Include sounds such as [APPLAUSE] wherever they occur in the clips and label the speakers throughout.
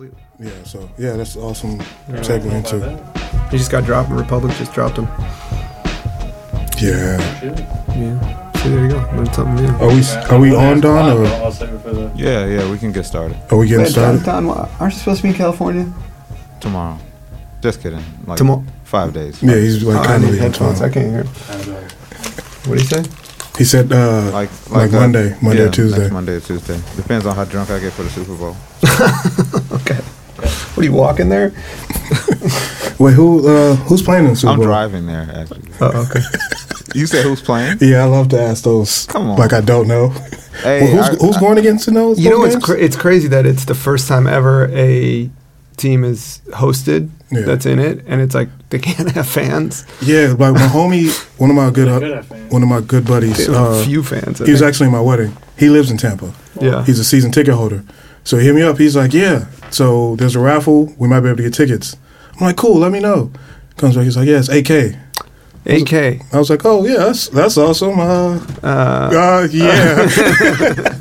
Speaker 1: completely.
Speaker 2: Yeah, so yeah, that's awesome segue into.
Speaker 1: He just got dropped. Republic just dropped him.
Speaker 2: Yeah.
Speaker 1: Yeah. So there you go. Learned something new.
Speaker 2: Are we are we on Don or
Speaker 3: I'll save it the.
Speaker 4: Yeah, yeah, we can get started
Speaker 2: are we getting
Speaker 1: Wait,
Speaker 2: started?
Speaker 1: Don, wha- aren't you supposed to be in California?
Speaker 4: tomorrow. Just kidding. Like
Speaker 1: Tomorrow.
Speaker 4: five days.
Speaker 2: Yeah, he's like
Speaker 1: Oh, I
Speaker 2: kind of
Speaker 1: need
Speaker 2: leaving
Speaker 1: headphones. I can't hear. What do you say?
Speaker 2: He said uh,
Speaker 4: Like
Speaker 2: like,
Speaker 4: uh,
Speaker 2: Monday, Monday
Speaker 4: yeah,
Speaker 2: or Tuesday.
Speaker 4: Next Monday or Tuesday. Depends on how drunk I get for the Super Bowl. [LAUGHS]
Speaker 1: Okay. What are you walking there? [LAUGHS]
Speaker 2: Wait, who uh, who's playing in the Super Bowl?
Speaker 4: I'm
Speaker 2: Bowl?
Speaker 4: driving there actually.
Speaker 1: Oh, okay. [LAUGHS]
Speaker 4: You said who's playing?
Speaker 2: Yeah, I love to ask those.
Speaker 4: Come on.
Speaker 2: Like I don't know.
Speaker 4: Hey,
Speaker 2: well, who's
Speaker 4: I-
Speaker 2: who's going against in those?
Speaker 1: You know,
Speaker 2: those
Speaker 1: it's
Speaker 2: games?
Speaker 1: cra- it's crazy that it's the first time ever a team is hosted
Speaker 2: Yeah.
Speaker 1: that's in it, and it's like they can't [LAUGHS] have fans.
Speaker 2: Yeah, like my [LAUGHS] homie, one of my good, uh,
Speaker 3: could have fans.
Speaker 2: one of my good buddies.
Speaker 1: They
Speaker 2: Uh,
Speaker 1: a few fans. I
Speaker 2: he was
Speaker 1: think.
Speaker 2: actually in my wedding. He lives in Tampa.
Speaker 1: yeah.
Speaker 2: He's a season ticket holder. So he hit me up. He's like, "Yeah, so there's a raffle. We might be able to get tickets." I'm like, "Cool, let me know." Comes back. He's like, "Yeah, it's AK."
Speaker 1: AK.
Speaker 2: I was like, "Oh yeah, that's that's awesome." Uh,
Speaker 1: Uh,
Speaker 2: uh yeah. [LAUGHS]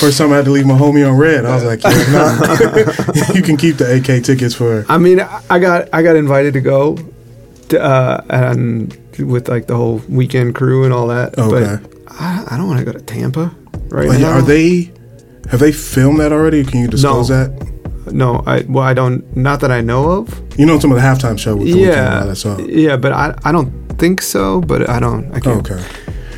Speaker 2: First time I had to leave my homie on red. I was like, yeah, nah. [LAUGHS] "You can keep the AK tickets for."
Speaker 1: I mean, I got I got invited to go, to, uh, and with like the whole weekend crew and all that.
Speaker 2: Okay.
Speaker 1: But I, I don't want to go to Tampa right now.
Speaker 2: are they? Have they filmed that already? Can you disclose
Speaker 1: No.
Speaker 2: that?
Speaker 1: No, I well, I don't. Not that I know of.
Speaker 2: You know, some of the halftime show with the Weeknd and all
Speaker 1: Yeah, yeah, but I I don't think so. But I don't. I can't.
Speaker 2: Okay.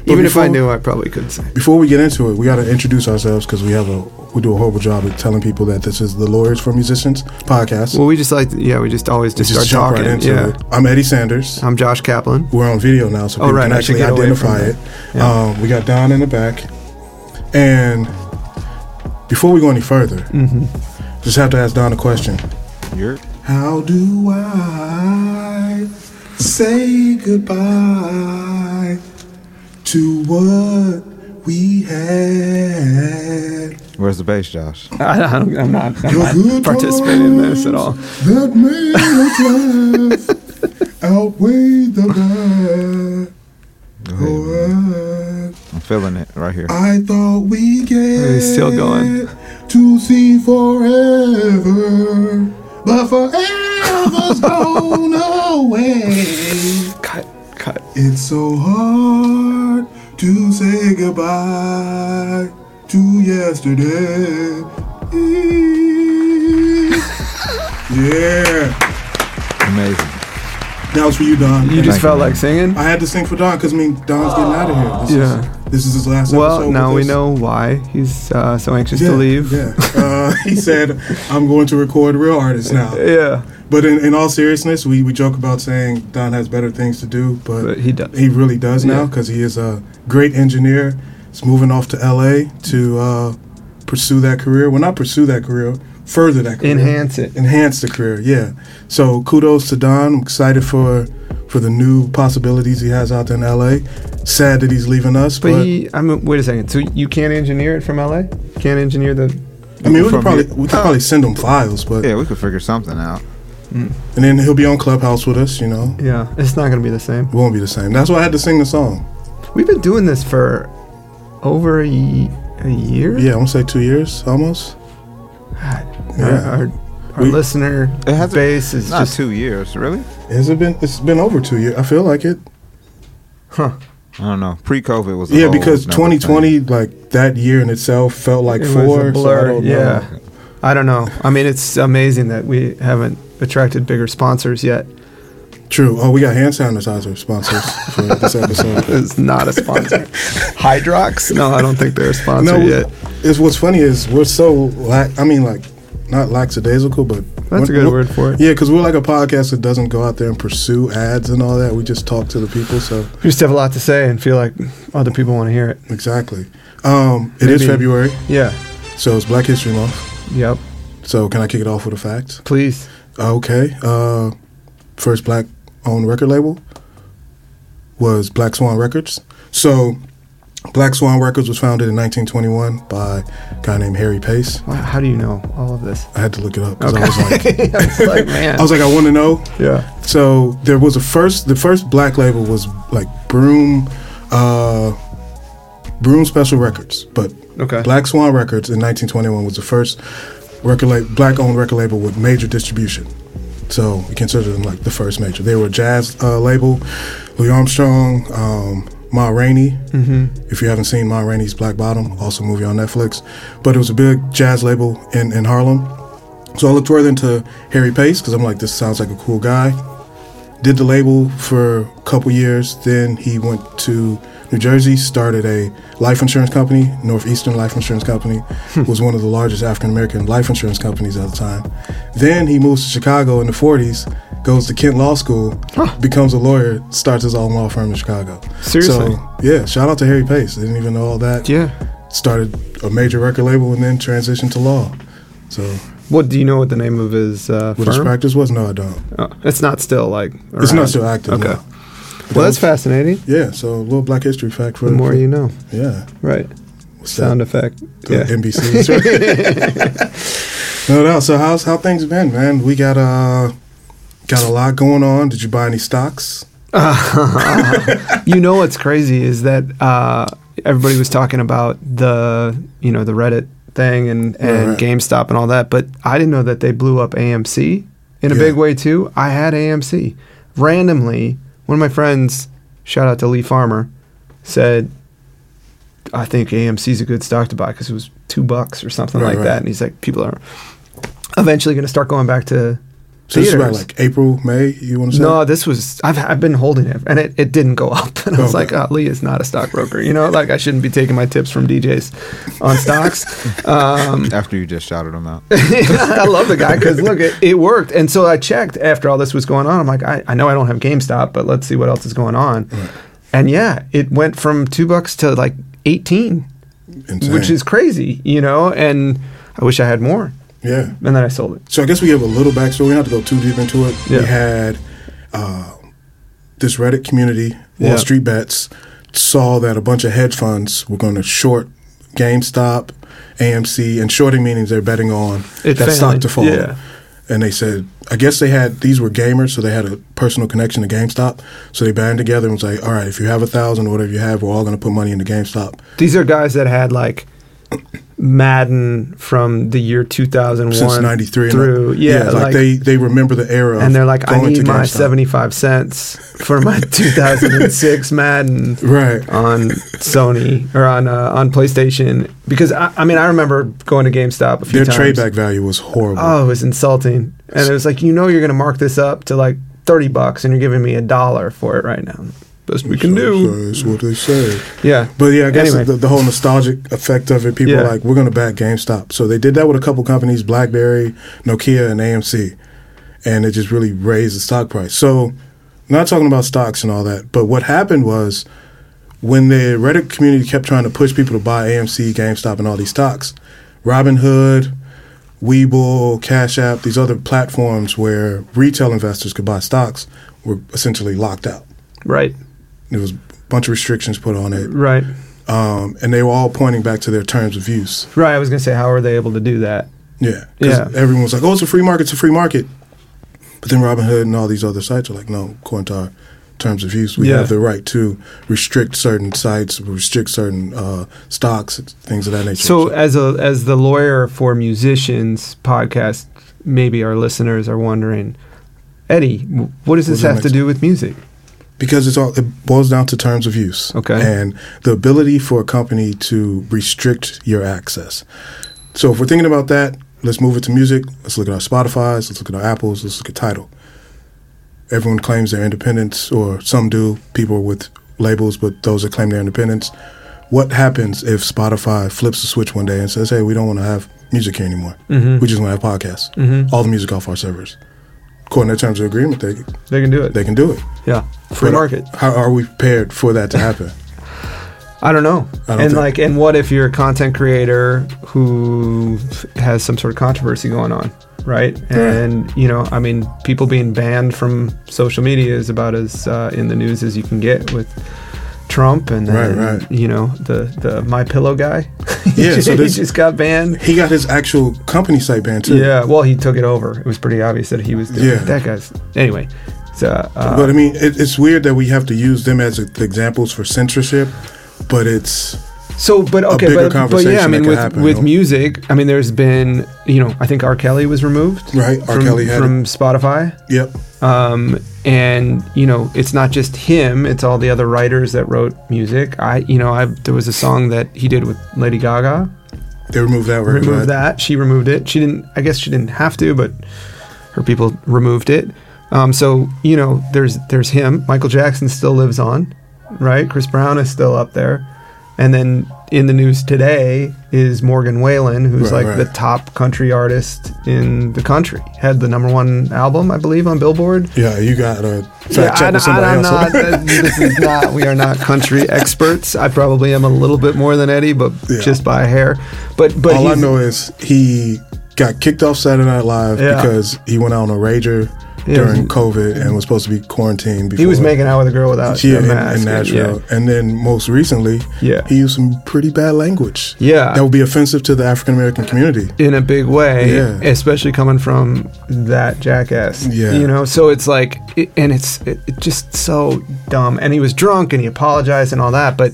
Speaker 1: Even
Speaker 2: But
Speaker 1: if I knew, I probably could say.
Speaker 2: Before we get into it, we got to introduce ourselves because we have a we do a horrible job of telling people that this is the Lawyers for Musicians podcast.
Speaker 1: Well, we just like, to, yeah, we just always
Speaker 2: We
Speaker 1: just, start
Speaker 2: jump
Speaker 1: talking.
Speaker 2: right into
Speaker 1: yeah,
Speaker 2: it. I'm Eddie Sanders.
Speaker 1: I'm Josh Kaplan.
Speaker 2: We're on video now, so
Speaker 1: Oh,
Speaker 2: people
Speaker 1: right,
Speaker 2: can
Speaker 1: I
Speaker 2: actually
Speaker 1: get away from
Speaker 2: identify it.
Speaker 1: Yeah.
Speaker 2: Um, we got Don in the back, and before we go any further,
Speaker 1: Mm-hmm.
Speaker 2: Just have to ask Don a question.
Speaker 4: You're
Speaker 2: How do I say goodbye to what we had?
Speaker 4: where's the bass, Josh?
Speaker 1: I, [LAUGHS] I don't, I'm not, I'm
Speaker 2: Your
Speaker 1: not participating in this at all.
Speaker 2: That made us laugh outweigh the bad.
Speaker 4: Go.
Speaker 2: Oh,
Speaker 4: I'm feeling it right here.
Speaker 2: I thought we get
Speaker 1: He's still going.
Speaker 2: to see forever, but forever's [LAUGHS] gone away.
Speaker 1: Cut, cut.
Speaker 2: It's so hard to say goodbye to yesterday. [LAUGHS] yeah, was for you, Don.
Speaker 1: You just felt like singing.
Speaker 2: I had to sing for Don because I mean Don's getting out of here. This
Speaker 1: Yeah.
Speaker 2: is, this is his last
Speaker 1: Well, now we know why he's uh, so anxious
Speaker 2: Yeah,
Speaker 1: to leave.
Speaker 2: Yeah, [LAUGHS] uh, he said, "I'm going to record real artists now."
Speaker 1: Yeah,
Speaker 2: But in, in all seriousness, we, we joke about saying Don has better things to do, but,
Speaker 1: but he does.
Speaker 2: he really does now because he is a great engineer. He's moving off to LA to uh, pursue that career. Well, not pursue that career, further that career.
Speaker 1: Enhance it.
Speaker 2: Enhance the career, yeah. So kudos to Don. I'm excited for for the new possibilities he has out there in LA. Sad that he's leaving us, but,
Speaker 1: But he, I mean, wait a second. So you can't engineer it from LA? Can't engineer the?
Speaker 2: I mean, we
Speaker 4: From
Speaker 2: could probably
Speaker 4: here-
Speaker 2: we could probably send him files, but
Speaker 4: Yeah, we could figure something out. Mm.
Speaker 2: and then he'll be on Clubhouse with us. You know,
Speaker 1: Yeah, it's not gonna be the same.
Speaker 2: it won't be the same. That's why I had to sing the song.
Speaker 1: We've been doing this for over a, a year.
Speaker 2: Yeah, I'm gonna say two years almost.
Speaker 1: God,
Speaker 2: Yeah.
Speaker 1: Our, our, our
Speaker 2: We-
Speaker 1: listener
Speaker 4: It hasn't-
Speaker 1: base is
Speaker 4: Not
Speaker 1: just
Speaker 4: two years, really?
Speaker 2: Has it been? It's been over two years. I feel like it.
Speaker 1: huh.
Speaker 4: I don't know. Pre-COVID was
Speaker 2: Yeah, because
Speaker 4: nother
Speaker 2: 2020, like that year in itself, felt like
Speaker 1: It
Speaker 2: four.
Speaker 1: was a
Speaker 2: so I
Speaker 1: blur.
Speaker 2: don't know.
Speaker 1: yeah, I don't know. I mean, it's amazing that we haven't attracted bigger sponsors yet.
Speaker 2: True. Oh, we got hand sanitizer sponsors for this episode. [LAUGHS]
Speaker 1: It's not a sponsor. Hydrox? No, I don't think they're a sponsor
Speaker 2: no,
Speaker 1: yet.
Speaker 2: it's what's funny is we're so lack. I mean, like not lackadaisical, but
Speaker 1: That's a good word for it.
Speaker 2: Yeah, because we're like a podcast that doesn't go out there and pursue ads and all that. We just talk to the people. So
Speaker 1: We just have a lot to say and feel like other people want to hear it.
Speaker 2: exactly. Um, it is
Speaker 1: Maybe-
Speaker 2: February,
Speaker 1: Yeah.
Speaker 2: so it's Black History Month.
Speaker 1: Yep.
Speaker 2: So can I kick it off with a fact?
Speaker 1: Please.
Speaker 2: Okay. Uh, first black owned record label was Black Swan Records. So Black Swan Records was founded in 1921 by a guy named Harry Pace.
Speaker 1: Wow, how do you know all of this?
Speaker 2: I had to look it up because [LAUGHS] I was like,
Speaker 1: I was like, man.
Speaker 2: I was like, I want to know.
Speaker 1: yeah.
Speaker 2: So there was a first, the first black label was like Broome, uh, Broome Special Records, but
Speaker 1: Okay.
Speaker 2: Black Swan Records in 1921 was the first record la- black owned record label with major distribution. So we consider them like the first major. They were a jazz uh, label. Louis Armstrong, um, Ma Rainey.
Speaker 1: Mm-hmm.
Speaker 2: If you haven't seen Ma Rainey's Black Bottom, also a movie on Netflix. But it was a big jazz label in, in Harlem. So I looked further into Harry Pace because I'm like, this sounds like a cool guy. Did the label for a couple years. Then he went to New Jersey, started a life insurance company, Northeastern Life Insurance Company, hmm. was one of the largest African American life insurance companies at the time. Then he moves to Chicago in the 40s, goes to Kent Law School, becomes a lawyer, starts his own law firm in Chicago.
Speaker 1: Seriously?
Speaker 2: So, yeah, shout out to Harry Pace. I didn't even know all that.
Speaker 1: Yeah.
Speaker 2: Started a major record label and then transitioned to law. So,
Speaker 1: What do you know? What the name of his uh,
Speaker 2: what his practice was? No, I don't.
Speaker 1: Oh, it's not still like.
Speaker 2: It's not still active.
Speaker 1: Okay.
Speaker 2: no.
Speaker 1: Well, that's fascinating.
Speaker 2: Yeah, so a little Black History fact for
Speaker 1: The more you know,
Speaker 2: Yeah.
Speaker 1: right?
Speaker 2: What's
Speaker 1: Sound
Speaker 2: that?
Speaker 1: effect.
Speaker 2: The
Speaker 1: Yeah.
Speaker 2: NBC. [LAUGHS] no, no. So how's how things been, man? We got uh got a lot going on. Did you buy any stocks? [LAUGHS]
Speaker 1: you know what's crazy is that uh, everybody was talking about the you know the Reddit thing and and
Speaker 2: Right.
Speaker 1: GameStop and all that, but I didn't know that they blew up AMC in a
Speaker 2: Yeah.
Speaker 1: big way too. I had AMC randomly. One of my friends, shout out to Lee Farmer, said, "I think AMC is a good stock to buy because it was two bucks or something
Speaker 2: Right,
Speaker 1: like
Speaker 2: right.
Speaker 1: that." And he's like, "People are eventually going to start going back to."
Speaker 2: So this is about like April, May. You want to say?
Speaker 1: No, this was I've I've been holding it, and it, it didn't go up. [LAUGHS] And I was
Speaker 2: Okay.
Speaker 1: like, oh, Lee is not a stockbroker. You know, like I shouldn't be taking my tips from DJs on stocks. [LAUGHS] um,
Speaker 4: After you just shouted them out. [LAUGHS]
Speaker 1: I love the guy because look, it, it worked. And so I checked after all this was going on. I'm like, I, I know I don't have GameStop, but let's see what else is going on. And yeah, it went from two bucks to like eighteen,
Speaker 2: Insane.
Speaker 1: which is crazy. You know, and I wish I had more.
Speaker 2: Yeah.
Speaker 1: And then I sold it.
Speaker 2: So I guess we have a little backstory. We don't have to go too deep into it.
Speaker 1: Yeah.
Speaker 2: We had uh, this Reddit community, Wall
Speaker 1: Yeah.
Speaker 2: Street Bets, saw that a bunch of hedge funds were going to short GameStop, AMC, and shorting means they're betting on
Speaker 1: It
Speaker 2: that stock to fall.
Speaker 1: Yeah.
Speaker 2: And they said, I guess they had these were gamers, so they had a personal connection to GameStop. So they banded together and was like, all right, if you have a thousand or whatever you have, we're all going to put money into GameStop.
Speaker 1: These are guys that had like Madden from the year 2001
Speaker 2: Since '93
Speaker 1: through yeah,
Speaker 2: like,
Speaker 1: like,
Speaker 2: they they remember the era,
Speaker 1: and they're like I need my 75 cents for my [LAUGHS] 2006 Madden
Speaker 2: right.
Speaker 1: on Sony or on uh, on PlayStation because I, I mean I remember going to GameStop a few
Speaker 2: Their
Speaker 1: times.
Speaker 2: trade back value was horrible.
Speaker 1: Oh, it was insulting. And it was like, you know, you're going to mark this up to like 30 bucks and you're giving me a dollar for it right now. Best we can
Speaker 2: So-
Speaker 1: do.
Speaker 2: so That's what they say.
Speaker 1: Yeah.
Speaker 2: But yeah, I guess
Speaker 1: Anyway.
Speaker 2: the, the whole nostalgic effect of it, people
Speaker 1: Yeah.
Speaker 2: are like, we're going to back GameStop. So they did that with a couple companies, BlackBerry, Nokia, and AMC. And it just really raised the stock price. So, not talking about stocks and all that, but what happened was when the Reddit community kept trying to push people to buy AMC, GameStop, and all these stocks, Robinhood, Webull, Cash App, these other platforms where retail investors could buy stocks were essentially locked out.
Speaker 1: Right.
Speaker 2: There was a bunch of restrictions put on it
Speaker 1: Right.
Speaker 2: um, and they were all pointing back to their terms of use.
Speaker 1: Right. I was going to say, how are they able to do that?
Speaker 2: Yeah,
Speaker 1: Yeah.
Speaker 2: Everyone was like, "Oh, it's a free market. It's a free market." But then Robinhood and all these other sites are like, "No, according to our terms of use, we
Speaker 1: Yeah.
Speaker 2: have the right to restrict certain sites, restrict certain uh, stocks, things of that nature."
Speaker 1: So, as a as the lawyer for musicians podcast, maybe our listeners are wondering, Eddie, what does
Speaker 2: What
Speaker 1: this
Speaker 2: does
Speaker 1: have to do with music?
Speaker 2: Because it's all it boils down to terms of use.
Speaker 1: Okay.
Speaker 2: And the ability for a company to restrict your access. So if we're thinking about that, let's move it to music. Let's look at our Spotify's, let's look at our Apples, let's look at Tidal. Everyone claims their independence, or some do, people with labels, but those that claim their independence. What happens if Spotify flips the switch one day and says, hey, we don't want to have music here anymore?
Speaker 1: Mhm.
Speaker 2: We just want to have podcasts.
Speaker 1: Mhm.
Speaker 2: All the music off our servers. According to terms of agreement, they,
Speaker 1: They can do it.
Speaker 2: they can do it.
Speaker 1: yeah. Free
Speaker 2: But
Speaker 1: market.
Speaker 2: How are we prepared for that to happen?
Speaker 1: I don't know.
Speaker 2: I don't
Speaker 1: and like, and what if you're a content creator who has some sort of controversy going on, right? And you know, I mean, people being banned from social media is about as uh, in the news as you can get with Trump and then
Speaker 2: Right, right.
Speaker 1: you know the the My Pillow guy.
Speaker 2: Yeah, [LAUGHS] so
Speaker 1: he just got banned.
Speaker 2: He got his actual company site banned too.
Speaker 1: Yeah, well, he took it over. It was pretty obvious that he was doing
Speaker 2: Yeah.
Speaker 1: that guy's anyway. So, uh,
Speaker 2: But I mean, it, it's weird that we have to use them as examples for censorship, but it's
Speaker 1: So, but okay, but, but yeah, I mean, with
Speaker 2: happen,
Speaker 1: with
Speaker 2: you know?
Speaker 1: music, I mean, there's been, you know, I think R. Kelly was removed,
Speaker 2: Right, R.
Speaker 1: from,
Speaker 2: Kelly had
Speaker 1: from Spotify,
Speaker 2: Yep.
Speaker 1: Um, and you know, it's not just him; it's all the other writers that wrote music. I, you know, I there was a song that he did with Lady Gaga,
Speaker 2: They removed that
Speaker 1: removed
Speaker 2: right?
Speaker 1: that. She removed it. She didn't. I guess she didn't have to, but her people removed it. Um, so you know, there's there's him. Michael Jackson still lives on, right? Chris Brown is still up there, and then in the news today is Morgan Wallen, who's
Speaker 2: Right,
Speaker 1: like
Speaker 2: right.
Speaker 1: the top country artist in the country. Had the number one album, I believe, on Billboard.
Speaker 2: Yeah, you got a fact
Speaker 1: Yeah,
Speaker 2: check
Speaker 1: I,
Speaker 2: with somebody [LAUGHS]
Speaker 1: I,
Speaker 2: else.
Speaker 1: not. this is not. We are not country experts. I probably am a little bit more than Eddie, but
Speaker 2: Yeah.
Speaker 1: just by a hair. But but
Speaker 2: All I know is he got kicked off Saturday Night Live
Speaker 1: Yeah.
Speaker 2: because he went out on a rager
Speaker 1: Yeah.
Speaker 2: during COVID and was supposed to be quarantined. Before.
Speaker 1: He was making out with a girl without
Speaker 2: yeah,
Speaker 1: a mask.
Speaker 2: in Nashville, and then most recently,
Speaker 1: Yeah.
Speaker 2: he used some pretty bad language.
Speaker 1: Yeah.
Speaker 2: that would be offensive to the African American community.
Speaker 1: in a big way,
Speaker 2: Yeah.
Speaker 1: especially coming from that jackass.
Speaker 2: Yeah.
Speaker 1: You know, so it's like, it, and it's it, it just so dumb. And he was drunk and he apologized and all that, but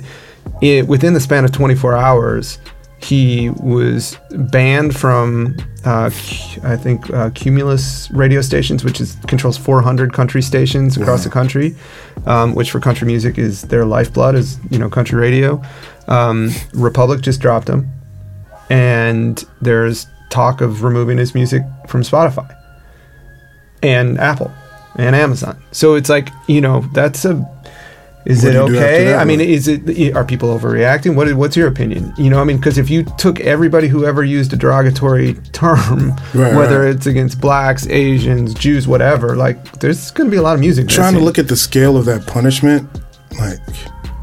Speaker 1: it, within the span of 24 hours, he was banned from, uh, I think, uh, Cumulus radio stations, which is controls 400 country stations across the country, um, which for country music is their lifeblood, is you know country radio. Um, Republic just dropped him and there's talk of removing his music from Spotify and Apple and Amazon. So it's like you know that's a. Is
Speaker 2: What
Speaker 1: it
Speaker 2: do you do after
Speaker 1: okay? I mean, is it? Are people overreacting? What? What's your opinion? You know, I mean, because if you took everybody who ever used a derogatory term, [LAUGHS]
Speaker 2: Right,
Speaker 1: whether
Speaker 2: right.
Speaker 1: it's against blacks, Asians, Jews, whatever, like there's going to be a lot of music.
Speaker 2: Trying to look at the scale of that punishment, like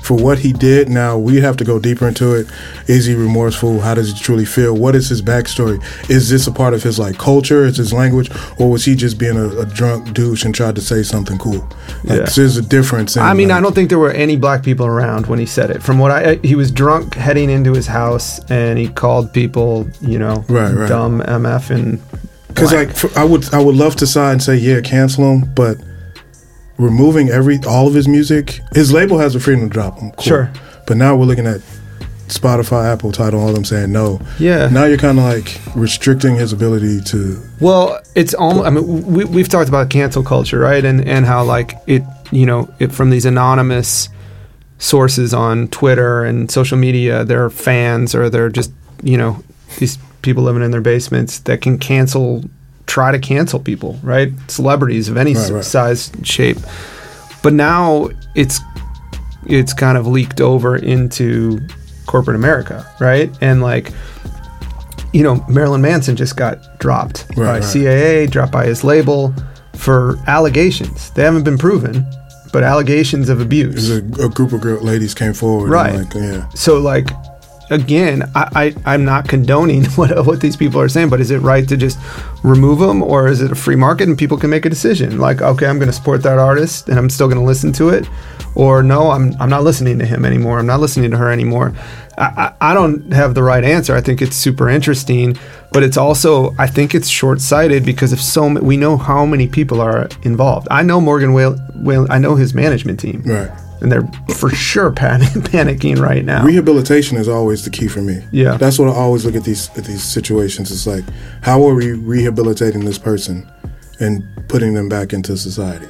Speaker 2: for what he did. Now we have to go deeper into it. Is he remorseful? How does he truly feel? What is his backstory? Is this a part of his like culture? Is his language, or was he just being a, a drunk douche and tried to say something cool? Like
Speaker 1: Yeah.
Speaker 2: there's a difference. In,
Speaker 1: I mean,
Speaker 2: like,
Speaker 1: I don't think there were any black people around when he said it. From what I, he was drunk heading into his house, and he called people, you know,
Speaker 2: Right, right.
Speaker 1: dumb mf and
Speaker 2: Because like for, I would I would love to side and say yeah cancel him, but removing every all of his music, his label has the freedom to drop him. Cool.
Speaker 1: Sure.
Speaker 2: But now we're looking at Spotify, Apple, Tidal, all of them saying no.
Speaker 1: Yeah.
Speaker 2: Now you're kind of like restricting his ability to.
Speaker 1: Well, it's almost. I mean, we, we've talked about cancel culture, right? And and how like it, you know, it from these anonymous sources on Twitter and social media, they're fans or they're just, you know, these people living in their basements that can cancel, try to cancel people, right? Celebrities of any
Speaker 2: Right, right.
Speaker 1: size, shape. But now it's it's kind of leaked over into corporate America, right? And like you know, Marilyn Manson just got dropped
Speaker 2: Right,
Speaker 1: by. CAA, dropped by his label for allegations. They haven't been proven, but allegations of abuse.
Speaker 2: A, a group of ladies came forward.
Speaker 1: Right.
Speaker 2: Like, yeah.
Speaker 1: So like again, I, I I'm not condoning [LAUGHS] what what these people are saying, but is it right to just remove them, or is it a free market and people can make a decision? Like, okay, I'm going to support that artist and I'm still going to listen to it, or no, I'm I'm not listening to him anymore. I'm not listening to her anymore. I, I, I don't have the right answer. I think it's super interesting, but it's also I think it's short sighted because if so we know how many people are involved. I know Morgan Whale, Whale I know his management team,
Speaker 2: Right.
Speaker 1: And they're for sure panic, [LAUGHS] panicking right now.
Speaker 2: Rehabilitation is always the key for me.
Speaker 1: Yeah.
Speaker 2: That's what I always look at these at these situations. It's like, how are we rehabilitating this person and putting them back into society?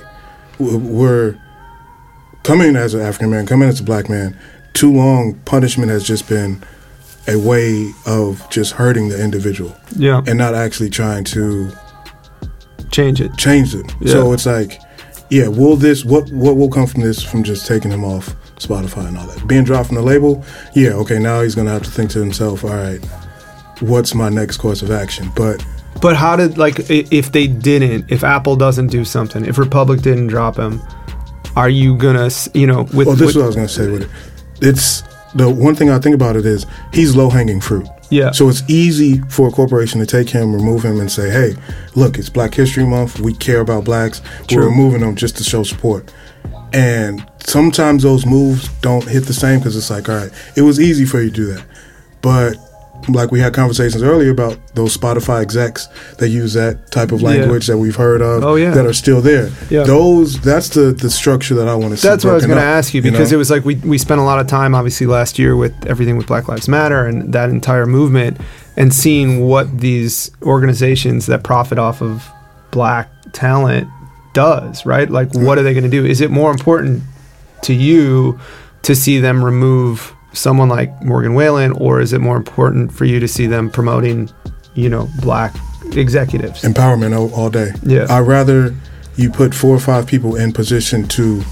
Speaker 2: We're coming as an African man, coming as a black man. Too long, punishment has just been a way of just hurting the individual
Speaker 1: yeah,
Speaker 2: and not actually trying to
Speaker 1: change it.
Speaker 2: change it.
Speaker 1: Yeah.
Speaker 2: So it's like, yeah, will this what what will come from this from just taking him off Spotify and all that? Being dropped from the label, yeah, okay, now he's gonna have to think to himself, all right, what's my next course of action? But
Speaker 1: But how did like if they didn't, if Apple doesn't do something, if Republic didn't drop him, are you gonna, you know, with,
Speaker 2: well this
Speaker 1: with-
Speaker 2: is what I was gonna say with it. It's the one thing I think about it is he's low hanging fruit.
Speaker 1: Yeah.
Speaker 2: So it's easy for a corporation to take him, remove him, and say, "Hey, look, it's Black History Month. We care about blacks.
Speaker 1: True.
Speaker 2: We're removing them just to show support." And sometimes those moves don't hit the same because it's like, all right, it was easy for you to do that, but like we had conversations earlier about those Spotify execs that use that type of
Speaker 1: Yeah.
Speaker 2: language that we've heard of
Speaker 1: Oh, yeah.
Speaker 2: that are still there.
Speaker 1: Yeah.
Speaker 2: Those that's the the structure that I want to see.
Speaker 1: That's what I was going to ask you because
Speaker 2: know?
Speaker 1: it was like we, we spent a lot of time, obviously, last year with everything with Black Lives Matter and that entire movement and seeing what these organizations that profit off of black talent does, right? Like, what are they going to do? Is it more important to you to see them remove someone like Morgan Wallen, or is it more important for you to see them promoting, you know, black executives?
Speaker 2: empowerment all, all day.
Speaker 1: Yeah.
Speaker 2: I'd rather you put four or five people in position to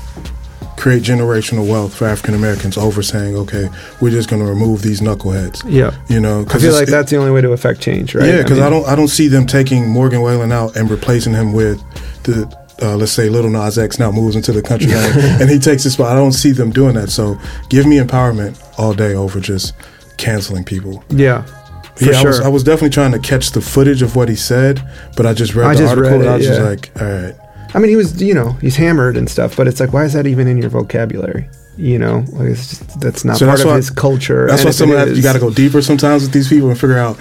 Speaker 2: create generational wealth for African Americans over saying, okay, we're just going to remove these knuckleheads.
Speaker 1: Yeah.
Speaker 2: You know,
Speaker 1: I feel like that's the only way to affect change, right?
Speaker 2: Yeah, because I,
Speaker 1: mean-
Speaker 2: don't I don't see them taking Morgan Wallen out and replacing him with the uh, let's say Lil Nas X now moves into the country [LAUGHS] and he takes his spot. I don't see them doing that. So give me empowerment all day over just canceling people.
Speaker 1: Yeah.
Speaker 2: Yeah, I
Speaker 1: sure.
Speaker 2: was I was definitely trying to catch the footage of what he said, but I just read
Speaker 1: I
Speaker 2: the
Speaker 1: just
Speaker 2: article
Speaker 1: read
Speaker 2: and I
Speaker 1: it,
Speaker 2: was
Speaker 1: yeah.
Speaker 2: just like, all right.
Speaker 1: I mean, he was, you know, he's hammered and stuff, but it's like, why is that even in your vocabulary? You know, like it's just, that's not
Speaker 2: So
Speaker 1: part
Speaker 2: that's
Speaker 1: of
Speaker 2: why-
Speaker 1: his culture.
Speaker 2: That's why some of that you got to go deeper sometimes with these people and figure out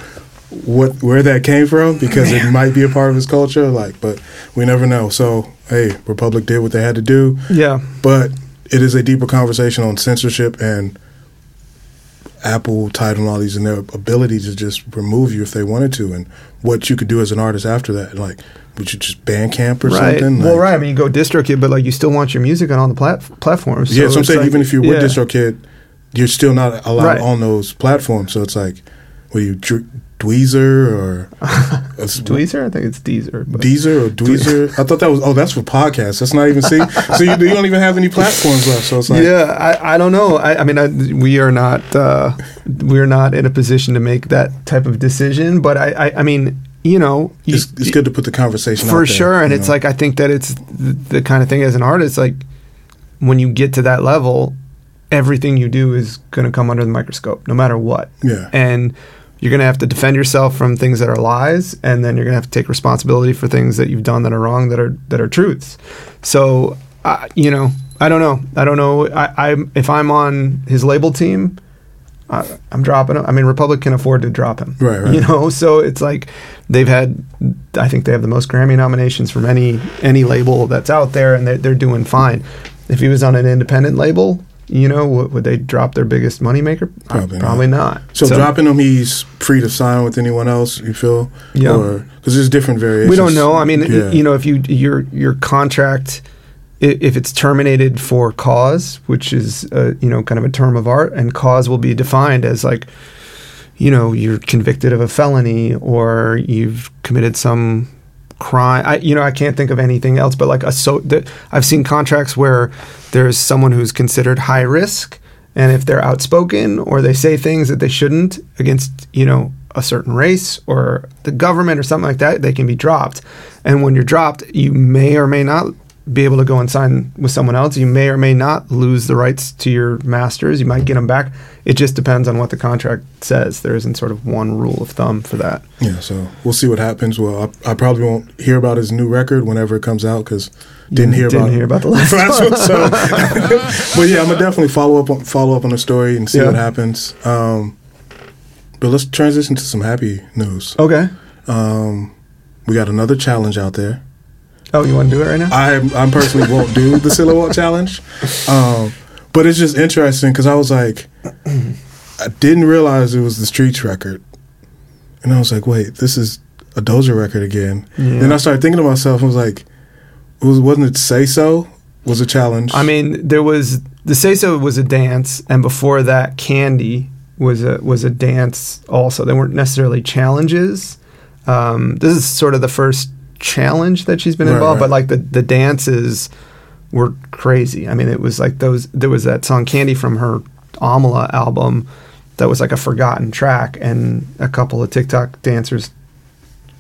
Speaker 2: what where that came from because it might be a part of his culture. Like, but we never know. So hey, Republic did what they had to do.
Speaker 1: Yeah,
Speaker 2: but it is a deeper conversation on censorship and Apple, and all these, and their ability to just remove you if they wanted to, and what you could do as an artist after that. Like, would you just Bandcamp or
Speaker 1: right.
Speaker 2: something?
Speaker 1: well, right. I mean, you go DistroKid, but like you still want your music on all the plat- platforms.
Speaker 2: Yeah,
Speaker 1: so
Speaker 2: so I'm saying
Speaker 1: like-
Speaker 2: even if you're with
Speaker 1: yeah.
Speaker 2: DistroKid, you're still not allowed
Speaker 1: Right.
Speaker 2: on those platforms. So it's like, are you, Dr- Dweezer or [LAUGHS]
Speaker 1: Dweezer, I think it's Deezer. But
Speaker 2: Deezer or Dweezer? I thought that was, oh, that's for podcasts. That's not even, see? so you, you don't even have any platforms left. So it's like,
Speaker 1: yeah, I, I don't know. I, I mean, I, we are not uh, we're not in a position to make that type of decision. But I, I, I mean, you know, you,
Speaker 2: it's, it's good to put the conversation out
Speaker 1: for
Speaker 2: there,
Speaker 1: sure and it's
Speaker 2: know?
Speaker 1: like i think that it's the, the kind of thing as an artist like when you get to that level everything you do is going to come under the microscope no matter what
Speaker 2: Yeah.
Speaker 1: and you're going to have to defend yourself from things that are lies and then you're going to have to take responsibility for things that you've done that are wrong that are that are truths so uh, you know i don't know i don't know i i if i'm on his label team I, I'm dropping him. I mean, Republic can afford to drop him.
Speaker 2: Right, right.
Speaker 1: You know, so it's like they've had. I think they have the most Grammy nominations from any any label that's out there, and they're they're doing fine. If he was on an independent label, you know, would, would they drop their biggest moneymaker?
Speaker 2: Probably not.
Speaker 1: Probably not.
Speaker 2: So, dropping him, he's free to sign with anyone else. You feel,
Speaker 1: Yeah.
Speaker 2: because there's different variations.
Speaker 1: we don't know. I mean,
Speaker 2: Yeah.
Speaker 1: you know, if you your your contract, if it's terminated for cause, which is uh, you know kind of a term of art, and cause will be defined as like, you know, you're convicted of a felony or you've committed some crime. I you know I can't think of anything else, but like a so I've seen contracts where there's someone who's considered high risk, and if they're outspoken or they say things that they shouldn't against you know a certain race or the government or something like that, they can be dropped. And when you're dropped, you may or may not be able to go and sign with someone else. You may or may not lose the rights to your masters. You might get them back. It just depends on what the contract says. There isn't sort of one rule of thumb for that.
Speaker 2: Yeah, so we'll see what happens. Well, I, I probably won't hear about his new record whenever it comes out because didn't hear
Speaker 1: Didn't
Speaker 2: about
Speaker 1: hear about the [LAUGHS] last
Speaker 2: one. So, [LAUGHS] but yeah, I'm gonna definitely follow up on follow up on the story and see
Speaker 1: Yeah.
Speaker 2: what happens. Um, but let's transition to some happy news.
Speaker 1: Okay.
Speaker 2: Um, we got another challenge out there.
Speaker 1: Oh, you want to do it right now?
Speaker 2: I I personally won't do the silhouette challenge, um, but it's just interesting because I was like, I didn't realize it was the Streets record, and I was like, wait, this is a Doja record again.
Speaker 1: Yeah.
Speaker 2: Then I started thinking to myself, I was like, was wasn't it Say So was a challenge?
Speaker 1: I mean, there was the say so was a dance, and before that, Candy was a was a dance. Also, they weren't necessarily challenges. Um, this is sort of the first challenge that she's been
Speaker 2: Right,
Speaker 1: involved,
Speaker 2: right.
Speaker 1: but like the the dances were crazy. I mean, it was like those. There was that song Candy from her Amala album that was like a forgotten track, and a couple of TikTok dancers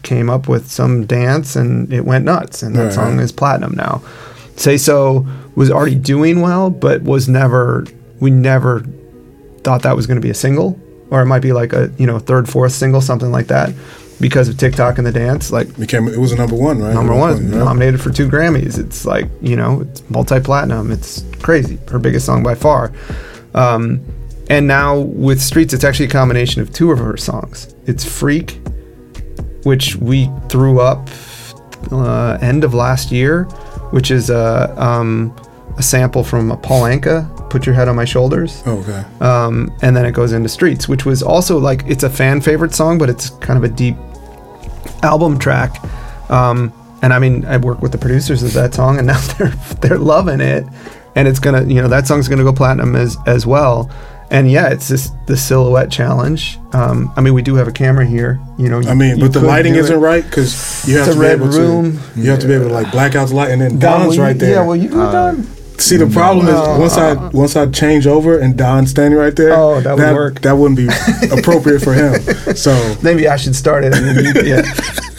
Speaker 1: came up with some dance and it went nuts and that
Speaker 2: Right,
Speaker 1: song is platinum now say so was already doing well but was never we never thought that was going to be a single or it might be like a you know third fourth single something like that because of tiktok and the dance like
Speaker 2: became it was a number one, right?
Speaker 1: number one
Speaker 2: right?
Speaker 1: nominated for two grammys it's like you know it's multi-platinum it's crazy her biggest song by far um, and now with Streets, it's actually a combination of two of her songs. It's Freak, which we threw up uh, end of last year, which is a um, a sample from Paul Anka, "Put Your Head on My Shoulders."
Speaker 2: Oh, okay.
Speaker 1: um, and then it goes into Streets, which was also like it's a fan favorite song, but it's kind of a deep album track. Um, and I mean, I work with the producers of that song, and [LAUGHS] now they're they're loving it, and it's gonna, you know, that song's gonna go platinum as as well. And yeah, it's just the silhouette challenge. Um, I mean, we do have a camera here, you know.
Speaker 2: I mean, but the lighting isn't
Speaker 1: it.
Speaker 2: right because you have
Speaker 1: It's
Speaker 2: to
Speaker 1: a
Speaker 2: be
Speaker 1: red
Speaker 2: able
Speaker 1: room.
Speaker 2: to. You have to be able to like black out the light, and then
Speaker 1: Don,
Speaker 2: Don's right there.
Speaker 1: Yeah, well, you do it, Don.
Speaker 2: See, the problem is once I once I change over and Don's standing right there.
Speaker 1: Oh, that would work.
Speaker 2: That wouldn't be [LAUGHS] appropriate for him. So
Speaker 1: Maybe I should start it. And you, yeah. [LAUGHS]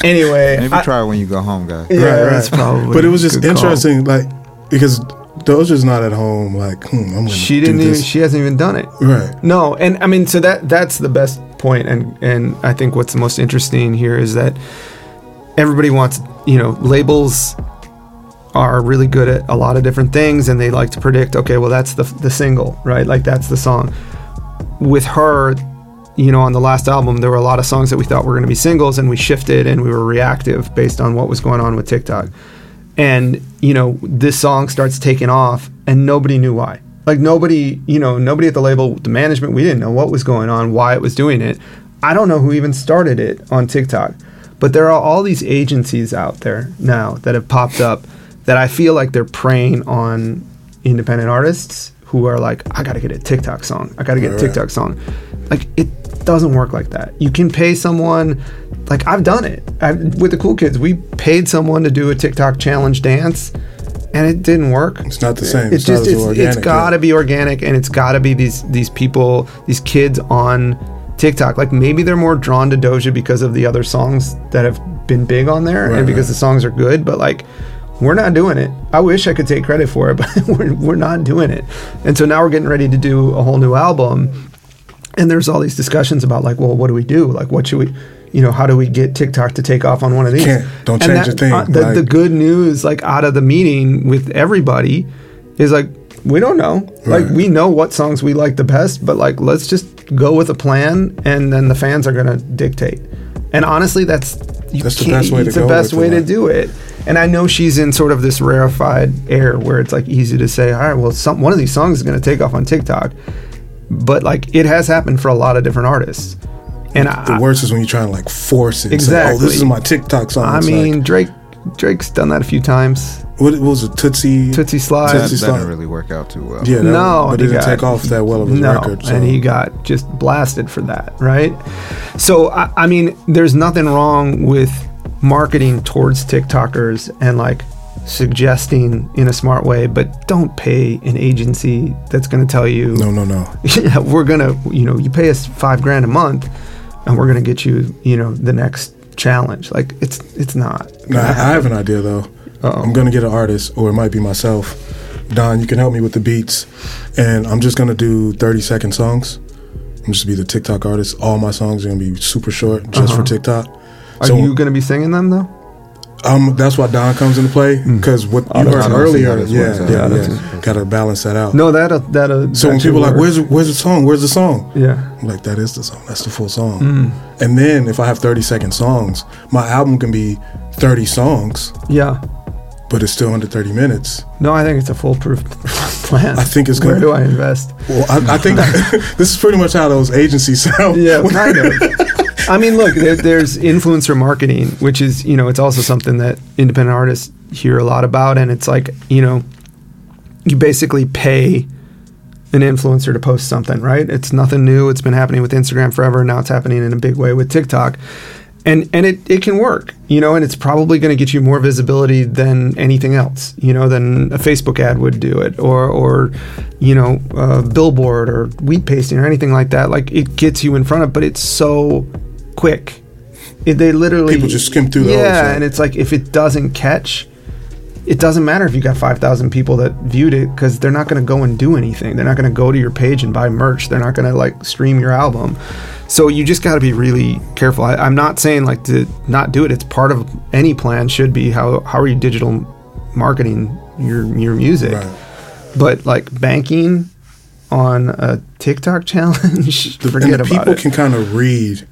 Speaker 1: Anyway,
Speaker 4: Maybe
Speaker 1: I-
Speaker 4: try it when you go home, guys.
Speaker 1: yeah,
Speaker 2: right, right.
Speaker 1: that's probably.
Speaker 2: but it was just
Speaker 1: a good call.
Speaker 2: interesting, like because Doja's not at home. Like, hmm, I'm gonna
Speaker 1: She didn't even.
Speaker 2: this.
Speaker 1: She hasn't even done it.
Speaker 2: right.
Speaker 1: No, and I mean, so that that's the best point, and and I think what's the most interesting here is that everybody wants, you know, labels are really good at a lot of different things, and they like to predict, okay, well, that's the the single, right? Like that's the song. With her, you know, on the last album, there were a lot of songs that we thought were going to be singles, and we shifted and we were reactive based on what was going on with TikTok. And you know, this song starts taking off, and nobody knew why. Like nobody, you know, nobody at the label, the management, we didn't know what was going on, why it was doing it. I don't know who even started it on TikTok, but there are all these agencies out there now that have popped up that I feel like they're preying on independent artists who are like, I gotta get a TikTok song. I gotta get a. TikTok song. Like it doesn't work like that. You can pay someone. Like I've done it i with the cool kids. We paid someone to do a TikTok challenge dance, and it didn't work.
Speaker 2: It's not the same.
Speaker 1: It's
Speaker 2: It's,
Speaker 1: just it's,
Speaker 2: organic.
Speaker 1: it's got to be organic, and it's got to be these these people, these kids on TikTok. Like maybe they're more drawn to Doja because of the other songs that have been big on there,
Speaker 2: Right,
Speaker 1: and because
Speaker 2: right.
Speaker 1: the songs are good. But like, we're not doing it. I wish I could take credit for it, [LAUGHS] but we're we're not doing it. And so now we're getting ready to do a whole new album, and there's all these discussions about like, well, what do we do? Like, what should we? You know, how do we get TikTok to take off on one of these?
Speaker 2: Can't. Don't
Speaker 1: And
Speaker 2: change a thing.
Speaker 1: uh, the, the good news, like out of the meeting with everybody, is like we don't know. Like we know what songs we like the best, but like let's just go with a plan, and then the fans are gonna dictate. And honestly, that's you
Speaker 2: That's the
Speaker 1: can't-
Speaker 2: best way to
Speaker 1: it's the best way to do it. And I know she's in sort of this rarefied air where it's like easy to say, all right, well, some one of these songs is gonna take off on TikTok, but like it has happened for a lot of different artists. And
Speaker 2: The
Speaker 1: I,
Speaker 2: worst is when you try and like force it. and say,
Speaker 1: Exactly.
Speaker 2: oh, this is my TikTok song.
Speaker 1: I
Speaker 2: It's
Speaker 1: mean,
Speaker 2: like,
Speaker 1: Drake Drake's done that a few times.
Speaker 2: what, what was it? Tootsie.
Speaker 1: Tootsie Slide.
Speaker 4: That,
Speaker 2: Tootsie
Speaker 4: that didn't really work out too well.
Speaker 2: Yeah, that,
Speaker 1: No,
Speaker 2: but
Speaker 1: he
Speaker 2: it didn't
Speaker 1: got-
Speaker 2: take off that well of his
Speaker 1: no,
Speaker 2: record. So.
Speaker 1: and he got just blasted for that, right? So I, I mean, there's nothing wrong with marketing towards TikTokers and like suggesting in a smart way, but don't pay an agency that's going to tell you,
Speaker 2: no, no, no. [LAUGHS]
Speaker 1: yeah, we're gonna, you know, you pay us five grand a month, and we're gonna get you, you know, the next challenge. Like it's it's not.
Speaker 2: No, I, I have an idea though.
Speaker 1: Uh-oh.
Speaker 2: I'm gonna get an artist, or it might be myself. Don, you can help me with the beats, and I'm just gonna do 30 second songs. I'm just be the TikTok artist. All my songs are gonna be super short, just
Speaker 1: Uh-huh.
Speaker 2: for TikTok.
Speaker 1: Are you gonna be singing them though?
Speaker 2: Um, that's why Don comes into play because what you heard earlier,
Speaker 4: Auto-tune,
Speaker 2: yeah, yeah, yeah, gotta balance that out.
Speaker 1: No, that that uh,
Speaker 2: so when people are like, "Where's where's the song? Where's the song?"
Speaker 1: yeah,
Speaker 2: I'm like, "That is the song. That's the full song."
Speaker 1: Mm.
Speaker 2: And then if I have 30 second songs, my album can be 30 songs,
Speaker 1: yeah.
Speaker 2: but it's still under 30 minutes.
Speaker 1: No, I think it's a foolproof [LAUGHS] plan.
Speaker 2: I think it's
Speaker 1: Where
Speaker 2: gonna-
Speaker 1: do I invest?
Speaker 2: Well, I, I think [LAUGHS] [LAUGHS] this is pretty much how those agencies sound.
Speaker 1: Yeah, kind of. I mean, look, there, there's influencer marketing, which is, you know, it's also something that independent artists hear a lot about. And it's like, you know, you basically pay an influencer to post something, right? It's nothing new. It's been happening with Instagram forever. Now it's happening in a big way with TikTok. And, and it, it can work, you know, and it's probably going to get you more visibility than anything else, you know, than a Facebook ad would do it or, or you know, a billboard or wheat pasting or anything like that. Like it gets you in front of, but it's so quick. It, they literally
Speaker 2: People just skim through those,
Speaker 1: Yeah, and it's like if it doesn't catch, it doesn't matter if you got 5,000 people that viewed it because they're not going to go and do anything. They're not going to go to your page and buy merch. They're not going to like stream your album. So you just got to be really careful. I, I'm not saying like to not do it. It's part of any plan should be how, how are you digital marketing your, your music.
Speaker 2: Right.
Speaker 1: But like banking on a TikTok [LAUGHS] challenge, forget about
Speaker 2: people
Speaker 1: it.
Speaker 2: can kind of read.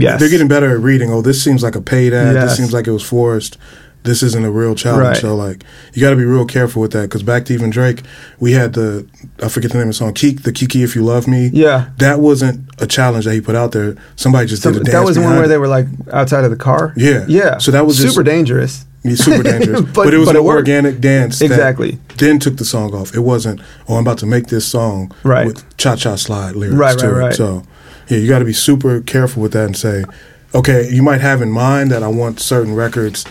Speaker 1: Yes,
Speaker 2: They're getting better at reading. Oh, this seems like a paid ad.
Speaker 1: Yes.
Speaker 2: This seems like it was forced. This isn't a real challenge.
Speaker 1: Right.
Speaker 2: So like, you got to be real careful with that. Because back to even Drake, we had the I forget the name of the song, Keek, the Kiki If You Love Me.
Speaker 1: Yeah.
Speaker 2: that wasn't a challenge that he put out there. Somebody just
Speaker 1: So
Speaker 2: did a dance.
Speaker 1: that was the one where
Speaker 2: it.
Speaker 1: they were like outside of the car.
Speaker 2: Yeah.
Speaker 1: yeah.
Speaker 2: So that was just-
Speaker 1: super dangerous.
Speaker 2: It's super dangerous. [LAUGHS]
Speaker 1: But-
Speaker 2: but, it was
Speaker 1: but
Speaker 2: an
Speaker 1: it
Speaker 2: organic dance. that
Speaker 1: Exactly.
Speaker 2: Then took the song off. It wasn't, oh, I'm about to make this song
Speaker 1: Right.
Speaker 2: with cha cha slide lyrics
Speaker 1: Right,
Speaker 2: to
Speaker 1: right,
Speaker 2: it.
Speaker 1: right.
Speaker 2: So, yeah, you got to be super careful with that and say, okay, you might have in mind that I want certain records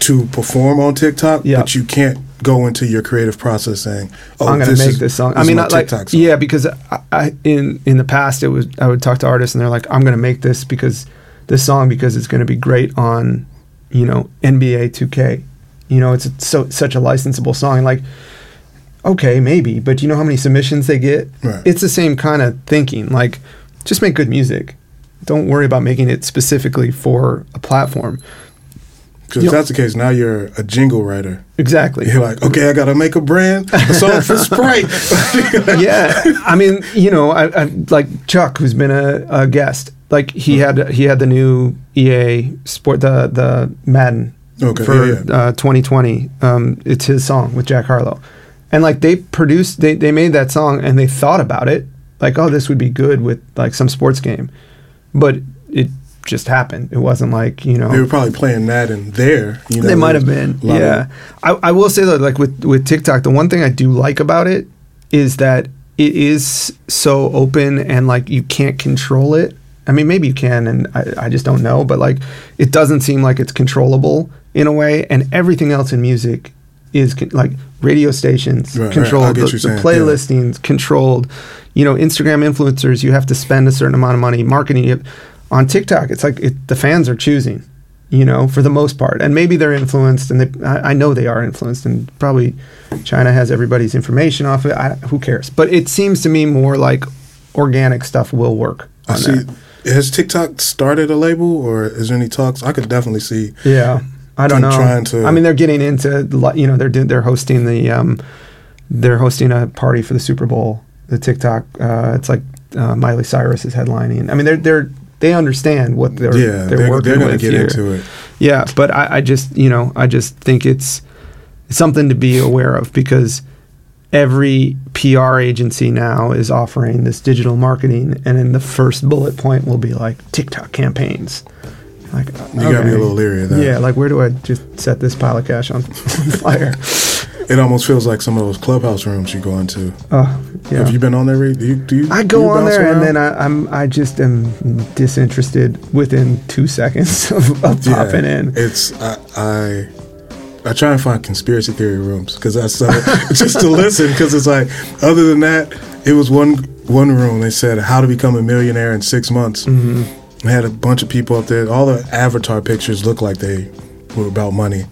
Speaker 2: to perform on TikTok,
Speaker 1: Yeah.
Speaker 2: but you can't go into your creative process saying, oh,
Speaker 1: I'm going to make
Speaker 2: is,
Speaker 1: this song.
Speaker 2: This
Speaker 1: I mean, not like
Speaker 2: song.
Speaker 1: yeah, because I, I in in the past it was I would talk to artists and they're like, I'm going to make this because this song because it's going to be great on you know NBA 2K. You know, it's a, so such a licensable song. And like, okay, maybe, but you know how many submissions they get?
Speaker 2: Right.
Speaker 1: It's the same kind of thinking. Like, just make good music. Don't worry about making it specifically for a platform.
Speaker 2: Because if that's the case, now you're a jingle writer.
Speaker 1: Exactly.
Speaker 2: You're like, okay, I got to make a brand, a song for Sprite. [LAUGHS] [LAUGHS]
Speaker 1: yeah, I mean, you know, I, I like Chuck, who's been a, a guest. Like he had he had the new EA Sport the the Madden
Speaker 2: Okay,
Speaker 1: for
Speaker 2: yeah, yeah.
Speaker 1: Uh, 2020. Um, it's his song with Jack Harlow, and like they produced they they made that song and they thought about it like oh this would be good with like some sports game, but it just happened. It wasn't like you know
Speaker 2: They were probably playing Madden there. You know,
Speaker 1: they might have been.
Speaker 2: of-
Speaker 1: Yeah. I, I will say though, like with, with TikTok, the one thing I do like about it is that it is so open and like you can't control it. I mean, maybe you can, and I, I just don't know, but like it doesn't seem like it's controllable in a way. And everything else in music is con- like radio stations
Speaker 2: Right, right.
Speaker 1: Controlled,
Speaker 2: get
Speaker 1: the, the
Speaker 2: saying, yeah.
Speaker 1: controlled. You know, Instagram influencers, you have to spend a certain amount of money marketing it. On TikTok, it's like it, the fans are choosing you know, for the most part. And maybe they're influenced, and they, I, I know they are influenced, and probably China has everybody's information off of it. I, who cares? But it seems to me more like organic stuff will work.
Speaker 2: I see.
Speaker 1: that.
Speaker 2: Has TikTok started a label, or is there any talks? I could definitely see.
Speaker 1: Yeah, I don't know.
Speaker 2: trying to-
Speaker 1: I mean, they're getting into, you know, they're they're hosting the, um, they're hosting a party for the Super Bowl. The TikTok, uh, it's like uh, Miley Cyrus is headlining. I mean, they're they're they understand what they're
Speaker 2: yeah,
Speaker 1: they're,
Speaker 2: they're,
Speaker 1: working
Speaker 2: they're going to
Speaker 1: with
Speaker 2: get
Speaker 1: here.
Speaker 2: into it.
Speaker 1: Yeah, but I, I just you know I just think it's something to be aware of because every PR agency now is offering this digital marketing, and then the first bullet point will be like TikTok campaigns. Like
Speaker 2: You got to be a little leery of that.
Speaker 1: Yeah, like where do I just set this pile of cash on [LAUGHS] fire?
Speaker 2: It almost feels like some of those clubhouse rooms you go into.
Speaker 1: Oh, yeah.
Speaker 2: Have you been on there? Reed? Do you? Do you
Speaker 1: I go
Speaker 2: you
Speaker 1: on there and then I, I'm I just am disinterested within two seconds [LAUGHS] of, of
Speaker 2: Yeah,
Speaker 1: popping in.
Speaker 2: It's I, I I try and find conspiracy theory rooms because that's uh, [LAUGHS] just to listen because it's like other than that it was one one room they said how to become a millionaire in six months. Mm-hmm. They had a bunch of people up there. All the avatar pictures looked like they were about money.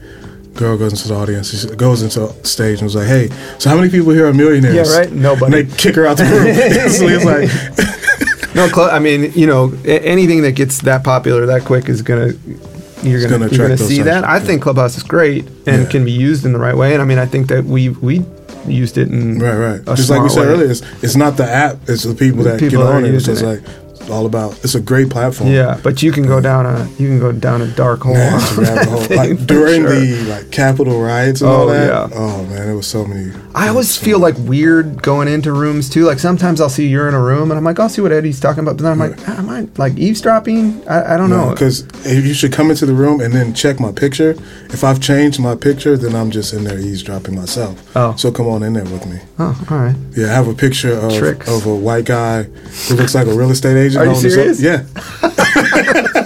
Speaker 2: Girl goes into the audience. She goes into stage and was like, "Hey, so how many people here are millionaires?"
Speaker 1: Yeah, right? Nobody.
Speaker 2: And they kick her out the room. [LAUGHS] It's like, [LAUGHS]
Speaker 1: No, I mean, you know, anything that gets that popular that quick is gonna you're gonna,
Speaker 2: gonna
Speaker 1: you're gonna see that. I
Speaker 2: people.
Speaker 1: think Clubhouse is great and
Speaker 2: Yeah.
Speaker 1: can be used in the right way. And I mean, I think that we we used it in
Speaker 2: Right, right. Just like we said
Speaker 1: way.
Speaker 2: earlier, it's, it's not the app; it's the people that
Speaker 1: People
Speaker 2: get on it. It's just
Speaker 1: it.
Speaker 2: like it's all about. It's a great platform.
Speaker 1: Yeah, but you can go down a you can go down a dark hole.
Speaker 2: Man, [LAUGHS] a hole. Like during
Speaker 1: sure.
Speaker 2: the like Capitol riots and
Speaker 1: Oh,
Speaker 2: all that.
Speaker 1: yeah.
Speaker 2: Oh man, there was so many.
Speaker 1: I always feel uh, like weird going into rooms too. Like sometimes I'll see you're in a room and I'm like, I'll see what Eddie's talking about. But then I'm like, ah, am I like eavesdropping? I, I don't know.
Speaker 2: because you should come into the room and then check my picture. If I've changed my picture, then I'm just in there eavesdropping myself.
Speaker 1: Oh.
Speaker 2: so come on in there with me.
Speaker 1: Oh, all right.
Speaker 2: Yeah, I have a picture of,
Speaker 1: Tricks.
Speaker 2: of a white guy who looks like a real estate agent.
Speaker 1: Are you serious?
Speaker 2: Yeah. [LAUGHS]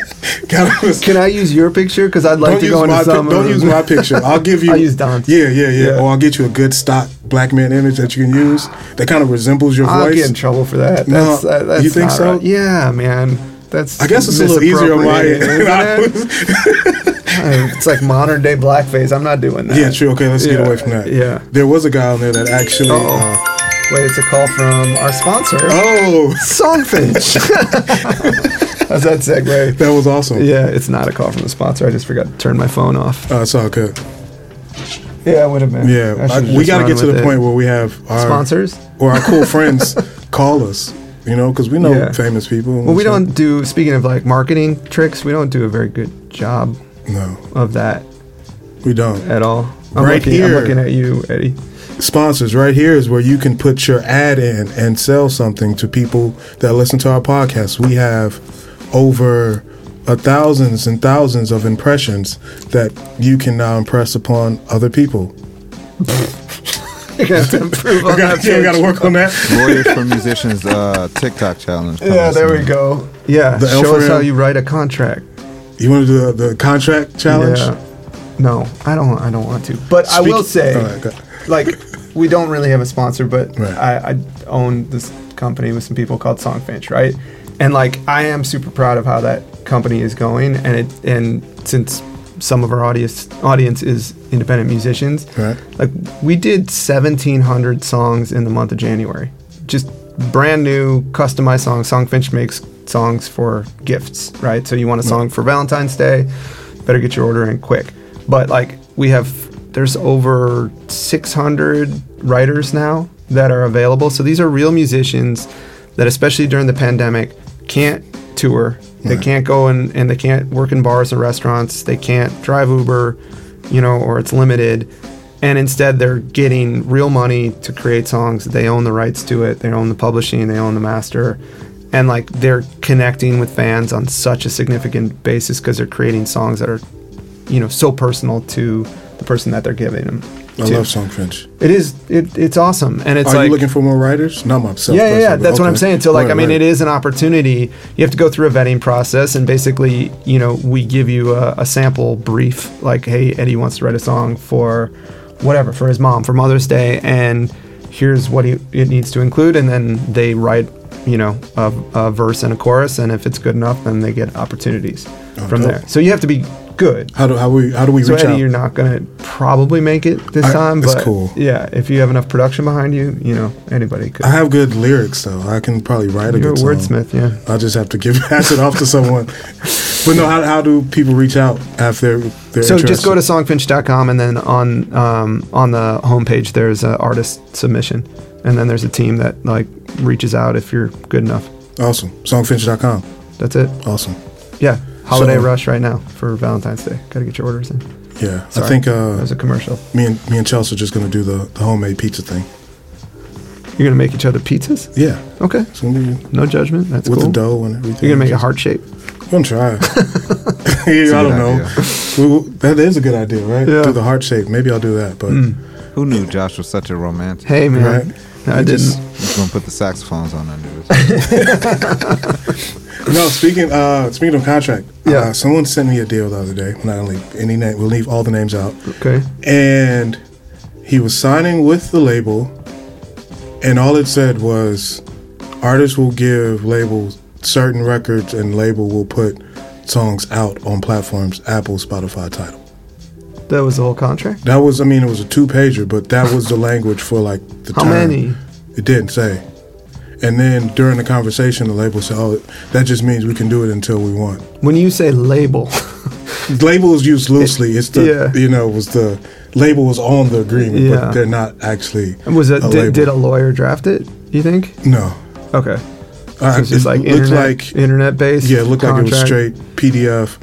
Speaker 2: Got him-
Speaker 1: Can I use your picture? Because I'd like
Speaker 2: don't
Speaker 1: to
Speaker 2: use
Speaker 1: go into
Speaker 2: my pi- don't use my picture. I'll give [LAUGHS] you.
Speaker 1: I'll use Don's.
Speaker 2: Yeah, yeah, yeah,
Speaker 1: Yeah.
Speaker 2: Or I'll get you a good stock black man image that you can use that kind of resembles your voice.
Speaker 1: I'll
Speaker 2: voice.
Speaker 1: get in trouble for that.
Speaker 2: No,
Speaker 1: That's, uh, that's
Speaker 2: you think so?
Speaker 1: right. Yeah, man. That's.
Speaker 2: I guess it's a little easier on my end.
Speaker 1: misappropriating, isn't [LAUGHS] it? It's like modern day blackface. I'm not doing that.
Speaker 2: yeah, true. Okay, let's get away from that.
Speaker 1: yeah.
Speaker 2: there was a guy on there that actually. Uh,
Speaker 1: Wait, it's a call from our sponsor,
Speaker 2: oh,
Speaker 1: Songfinch. [LAUGHS] How's that segue?
Speaker 2: that was awesome.
Speaker 1: Yeah, it's not a call from the sponsor. I just forgot to turn my phone off.
Speaker 2: Uh, it's all good.
Speaker 1: Yeah, it would have been.
Speaker 2: Yeah,
Speaker 1: I
Speaker 2: I- we got to get to the
Speaker 1: it.
Speaker 2: point where we have our
Speaker 1: sponsors.
Speaker 2: or our cool friends [LAUGHS] call us. You know, because we know
Speaker 1: Yeah.
Speaker 2: famous people.
Speaker 1: Well, we
Speaker 2: so-
Speaker 1: don't do. Speaking of like marketing tricks, we don't do a very good job
Speaker 2: No,
Speaker 1: of that
Speaker 2: we don't.
Speaker 1: at all. I'm
Speaker 2: Right
Speaker 1: looking, I'm looking at you, Eddie.
Speaker 2: Sponsors right here is where you can put your ad in and sell something to people that listen to our podcast. We have over a thousands and thousands of impressions that you can now impress upon other people. [LAUGHS]
Speaker 1: You're gonna [LAUGHS] improve on
Speaker 2: I got,
Speaker 1: that.
Speaker 2: yeah, got to work on that.
Speaker 4: Lawyers for [LAUGHS] Musicians uh, TikTok challenge. coming
Speaker 1: Yeah, there we go. Yeah,
Speaker 2: The
Speaker 1: show us
Speaker 2: L4M.
Speaker 1: how you write a contract.
Speaker 2: You want to do the, the contract challenge?
Speaker 1: Yeah. No, I don't. I don't want to. But I will say,
Speaker 2: All right, go-
Speaker 1: like, we don't really have a sponsor, but
Speaker 2: Right.
Speaker 1: I, I own this company with some people called Songfinch, right? And like, I am super proud of how that company is going, and it and since some of our audience audience is independent musicians,
Speaker 2: Right.
Speaker 1: like we did 1,700 songs in the month of January, just brand new customized songs. Songfinch makes songs for gifts, right? So you want a song for Valentine's Day, better get your order in quick. But like we have, there's over 600 writers now that are available. So these are real musicians that, especially during the pandemic, can't tour. They can't go and, and they can't work in bars and restaurants. They can't drive Uber, you know, or it's limited. And instead, they're getting real money to create songs. They own the rights to it. They own the publishing. They own the master. And like they're connecting with fans on such a significant basis because they're creating songs that are, you know, so personal to the person that they're giving them.
Speaker 2: I
Speaker 1: to.
Speaker 2: love Songfinch.
Speaker 1: It is. It, it's awesome, and it's
Speaker 2: Are
Speaker 1: like
Speaker 2: you looking for more writers? Not myself.
Speaker 1: yeah, yeah, yeah. That's what I'm saying. So, like,
Speaker 2: Right,
Speaker 1: I mean,
Speaker 2: right.
Speaker 1: it is an opportunity. You have to go through a vetting process, and basically, you know, we give you a, a sample brief, like, hey, Eddie wants to write a song for whatever for his mom for Mother's Day, and here's what he, it needs to include, and then they write, you know, a, a verse and a chorus, and if it's good enough, then they get opportunities
Speaker 2: Oh,
Speaker 1: from
Speaker 2: dope.
Speaker 1: there. So you have to be good.
Speaker 2: How do how we how do we
Speaker 1: So
Speaker 2: reach
Speaker 1: Eddie,
Speaker 2: out?
Speaker 1: you're not gonna probably make it this
Speaker 2: I-
Speaker 1: time,
Speaker 2: that's
Speaker 1: but
Speaker 2: cool.
Speaker 1: yeah, if you have enough production behind you, you know, anybody could.
Speaker 2: I have good lyrics though. I can probably write a
Speaker 1: You're a
Speaker 2: good song.
Speaker 1: wordsmith, yeah.
Speaker 2: I just have to give [LAUGHS] pass it off to someone. But no, how, how do people reach out after they're
Speaker 1: So just go to songfinch.com and then on um, on the homepage there's an artist submission, and then there's a team that like reaches out if you're good enough.
Speaker 2: awesome songfinch.com.
Speaker 1: That's it.
Speaker 2: Awesome.
Speaker 1: Yeah, holiday
Speaker 2: So-
Speaker 1: rush right now for Valentine's Day. Got to get your orders in.
Speaker 2: Yeah,
Speaker 1: Sorry,
Speaker 2: I think
Speaker 1: that
Speaker 2: uh,
Speaker 1: was a commercial.
Speaker 2: me and me and Chelsea are just gonna do the, the homemade pizza thing.
Speaker 1: You're gonna make each other pizzas.
Speaker 2: Yeah,
Speaker 1: Okay,
Speaker 2: it's gonna be
Speaker 1: no judgment. That's
Speaker 2: with
Speaker 1: cool.
Speaker 2: the dough and everything.
Speaker 1: You're gonna make a heart shape.
Speaker 2: I'm gonna try. yeah, [LAUGHS] [LAUGHS] I don't know.
Speaker 4: idea.
Speaker 2: We- we- that is a good idea, right?
Speaker 1: Yeah.
Speaker 2: Do the heart shape. Maybe I'll do that. But
Speaker 4: Who knew Josh was such a romantic?
Speaker 1: Hey man,
Speaker 2: Right.
Speaker 1: No, I
Speaker 2: You
Speaker 1: didn't.
Speaker 2: just-
Speaker 4: He's gonna put the saxophones on under this. [LAUGHS]
Speaker 2: no, speaking uh, speaking of contract,
Speaker 1: Yeah.
Speaker 2: uh, someone sent me a deal the other day. We're not gonna leave any name. We'll leave all the names out.
Speaker 1: Okay.
Speaker 2: and he was signing with the label and all it said was artists will give labels certain records and label will put songs out on platforms apple spotify Tidal
Speaker 1: That was the whole contract.
Speaker 2: that was i mean it was a two pager but that was the language for like the
Speaker 1: How
Speaker 2: term.
Speaker 1: many?
Speaker 2: It didn't say and then during the conversation the label said oh that just means we can do it until we want
Speaker 1: When you say label, [LAUGHS]
Speaker 2: label is used loosely it's the
Speaker 1: Yeah.
Speaker 2: you know was the label was on the agreement
Speaker 1: Yeah.
Speaker 2: but they're not actually
Speaker 1: was it did, did a lawyer draft it? You think?
Speaker 2: no
Speaker 1: Okay.
Speaker 2: Uh,
Speaker 1: it's
Speaker 2: it
Speaker 1: like
Speaker 2: looked
Speaker 1: internet,
Speaker 2: like
Speaker 1: internet based.
Speaker 2: yeah, it looked like it was straight PDF.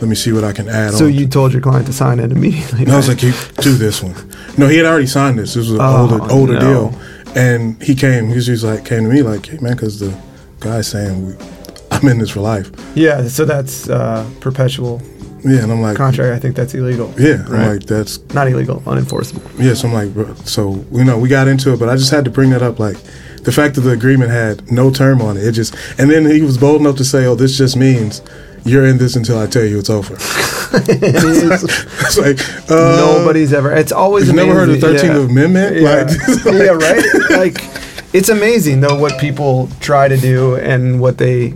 Speaker 2: Let me see what I can add on.
Speaker 1: So
Speaker 2: on.
Speaker 1: you told your client to sign it immediately.
Speaker 2: and I was like, you do this one. No, he had already signed this. This was an
Speaker 1: Oh,
Speaker 2: older older
Speaker 1: no.
Speaker 2: deal, and he came. He was just like came to me like, hey man, because the guy's saying we, I'm in this for life.
Speaker 1: yeah. So that's uh, perpetual
Speaker 2: Yeah, and I'm like,
Speaker 1: contract. I think that's illegal.
Speaker 2: yeah, I'm
Speaker 1: Right.
Speaker 2: like that's
Speaker 1: Not illegal, unenforceable.
Speaker 2: yeah. So I'm like, bro, so you know, we got into it, but I just had to bring that up, like. The fact that the agreement had no term on it, it just, and then he was bold enough to say, "Oh, this just means you're in this until I tell you it's over." [LAUGHS] it's like uh,
Speaker 1: Nobody's ever. It's always.
Speaker 2: You've never heard of the
Speaker 1: amazing-
Speaker 2: Thirteenth
Speaker 1: yeah.
Speaker 2: Amendment?
Speaker 1: Yeah.
Speaker 2: Like, [LAUGHS]
Speaker 1: yeah, right. Like, it's amazing though what people try to do and what they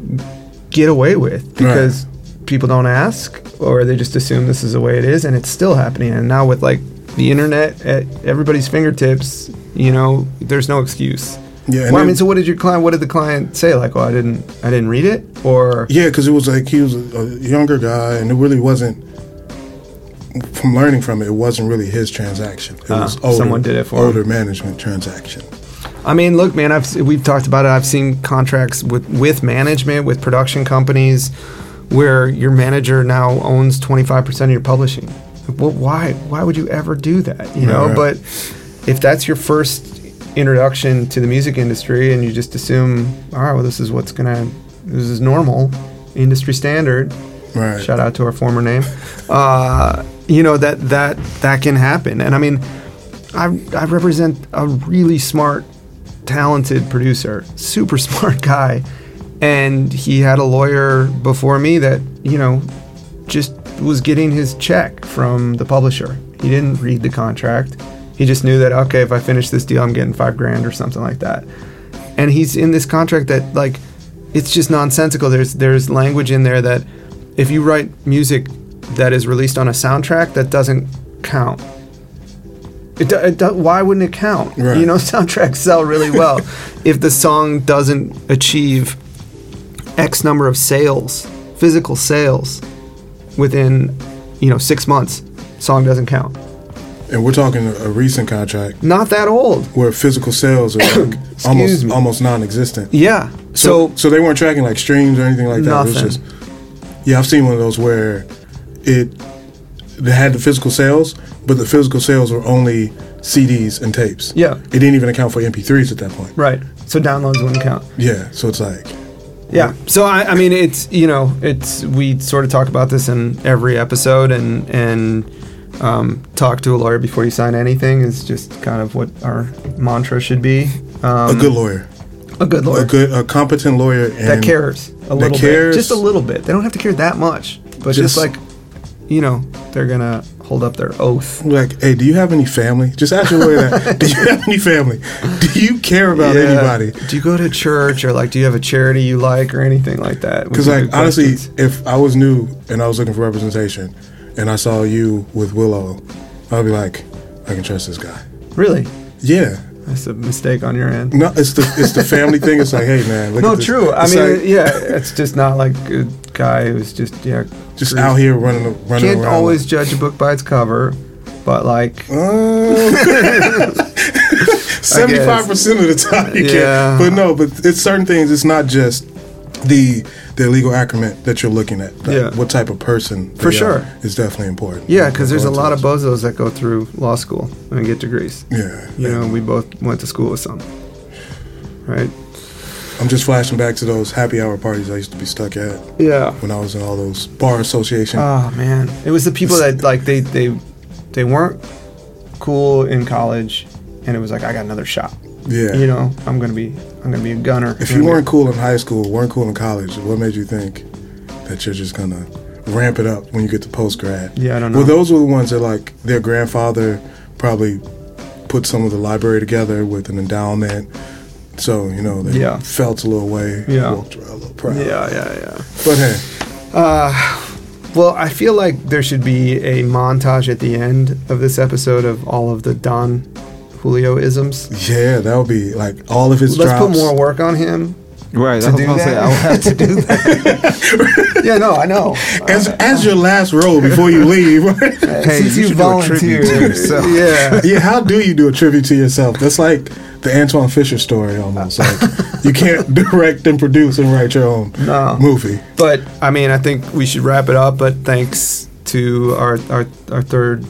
Speaker 1: get away with because people don't ask or they just assume this is the way it is, and it's still happening. And now with like the internet at everybody's fingertips, you know, there's no excuse.
Speaker 2: Yeah, and
Speaker 1: Well, I mean, so what did your client? What did the client say? Like, oh, I didn't, I didn't read it, or
Speaker 2: Yeah, because it was like he was a, younger guy, and it really wasn't from learning from it, it wasn't really his transaction. It
Speaker 1: Ah,
Speaker 2: was older,
Speaker 1: someone did it for him.
Speaker 2: older management transaction.
Speaker 1: I mean, look, man, I've we've talked about it. I've seen contracts with with management, with production companies, where your manager now owns twenty five percent of your publishing. Well, why? Why would you ever do that? You know,
Speaker 2: Right.
Speaker 1: but if that's your first introduction to the music industry, and you just assume, all right, well, this is what's gonna, this is normal, industry standard.
Speaker 2: Right.
Speaker 1: Shout out to our former name. Uh, you know that that that can happen, and I mean, I I represent a really smart, talented producer, super [LAUGHS] smart guy, and he had a lawyer before me that you know just was getting his check from the publisher. He didn't read the contract. He just knew that okay, if I finish this deal, I'm getting five grand or something like that. And he's in this contract that like it's just nonsensical. There's there's language in there that if you write music that is released on a soundtrack, that doesn't count. It, it why wouldn't it count?
Speaker 2: Right.
Speaker 1: You know, [LAUGHS] soundtracks sell really well. [LAUGHS] if the song doesn't achieve X number of sales, physical sales, within, you know, six months, song doesn't count.
Speaker 2: And we're talking a, recent contract
Speaker 1: Not that old.
Speaker 2: where physical sales are like [COUGHS] almost
Speaker 1: me.
Speaker 2: almost non-existent.
Speaker 1: Yeah.
Speaker 2: So,
Speaker 1: So,
Speaker 2: so they weren't tracking like streams or anything like that. It was
Speaker 1: Nothing.
Speaker 2: just yeah, I've seen one of those where it they had the physical sales, but the physical sales were only CDs and tapes.
Speaker 1: Yeah.
Speaker 2: it didn't even account for MP3s at that point.
Speaker 1: right. So downloads wouldn't count.
Speaker 2: Yeah, so it's like
Speaker 1: Yeah. So I, I mean, it's you know, it's we sort of talk about this in every episode, and and um, talk to a lawyer before you sign anything is just kind of what our mantra should be. Um,
Speaker 2: a good lawyer,
Speaker 1: a good lawyer
Speaker 2: a good, a competent lawyer, and
Speaker 1: that cares a little
Speaker 2: cares.
Speaker 1: bit, just a little bit. They don't have to care that much, but just,
Speaker 2: Just-
Speaker 1: like, you know, they're gonna hold up their oath.
Speaker 2: Like, hey, do you have any family? Just ask your lawyer that. [LAUGHS] do you have any family? Do you care about
Speaker 1: Yeah.
Speaker 2: anybody?
Speaker 1: Do you go to church or like, do you have a charity you like or anything like that?
Speaker 2: Because like honestly, if I was new and I was looking for representation, and I saw you with Willow, I'd be like, I can trust this guy.
Speaker 1: really,
Speaker 2: Yeah.
Speaker 1: that's a mistake on your end.
Speaker 2: No, it's the it's the family thing. It's like, hey man, look
Speaker 1: No, true. I mean,
Speaker 2: like,
Speaker 1: yeah, it's just not like a guy who's just yeah.
Speaker 2: just
Speaker 1: cruise-
Speaker 2: out here running running
Speaker 1: Can't
Speaker 2: around.
Speaker 1: always judge a book by its cover, but like, uh, [LAUGHS] [LAUGHS]
Speaker 2: Seventy five percent of the time you
Speaker 1: Yeah.
Speaker 2: can. But no, but it's certain things. It's not just the the legal acumen that you're looking at.
Speaker 1: Yeah.
Speaker 2: What type of person?
Speaker 1: For sure.
Speaker 2: is definitely important.
Speaker 1: yeah, because there's a lot of bozos that go through law school and get degrees.
Speaker 2: Yeah.
Speaker 1: You know, we both went to school with some, right?
Speaker 2: I'm just flashing back to those happy hour parties I used to be stuck at
Speaker 1: Yeah.
Speaker 2: when I was in all those bar association.
Speaker 1: Oh man, it was the people that like they they they weren't cool in college, and it was like I got another shot.
Speaker 2: Yeah.
Speaker 1: You know, I'm gonna be I'm gonna be a gunner.
Speaker 2: If you weren't cool in high school, weren't cool in college, what made you think that you're just gonna ramp it up when you get to post grad?
Speaker 1: Yeah, I don't know.
Speaker 2: Well, those were the ones that like their grandfather probably put some of the library together with an endowment. So you know they
Speaker 1: Yeah.
Speaker 2: felt a little way,
Speaker 1: Yeah.
Speaker 2: walked around a little proud.
Speaker 1: Yeah, yeah, yeah.
Speaker 2: But hey, uh,
Speaker 1: Well, I feel like there should be a montage at the end of this episode of all of the Don Julio isms.
Speaker 2: yeah, that would be like all of his
Speaker 1: Let's
Speaker 2: drops.
Speaker 1: put more work on him.
Speaker 4: Right,
Speaker 1: To
Speaker 4: I
Speaker 1: do
Speaker 4: gonna say
Speaker 1: that?
Speaker 4: I would have to do that. [LAUGHS]
Speaker 1: Yeah, no, I know.
Speaker 2: as as your last role before you leave. [LAUGHS]
Speaker 4: Hey,
Speaker 1: Since
Speaker 4: you
Speaker 1: you
Speaker 4: should do a tribute to
Speaker 1: volunteered,
Speaker 4: yourself.
Speaker 1: yeah. [LAUGHS]
Speaker 2: yeah, how do you do a tribute to yourself? That's like the Antwone Fisher story almost. Like you can't direct and produce and write your own
Speaker 1: No.
Speaker 2: movie.
Speaker 1: But I mean, I think we should wrap it up. But thanks to our our, our third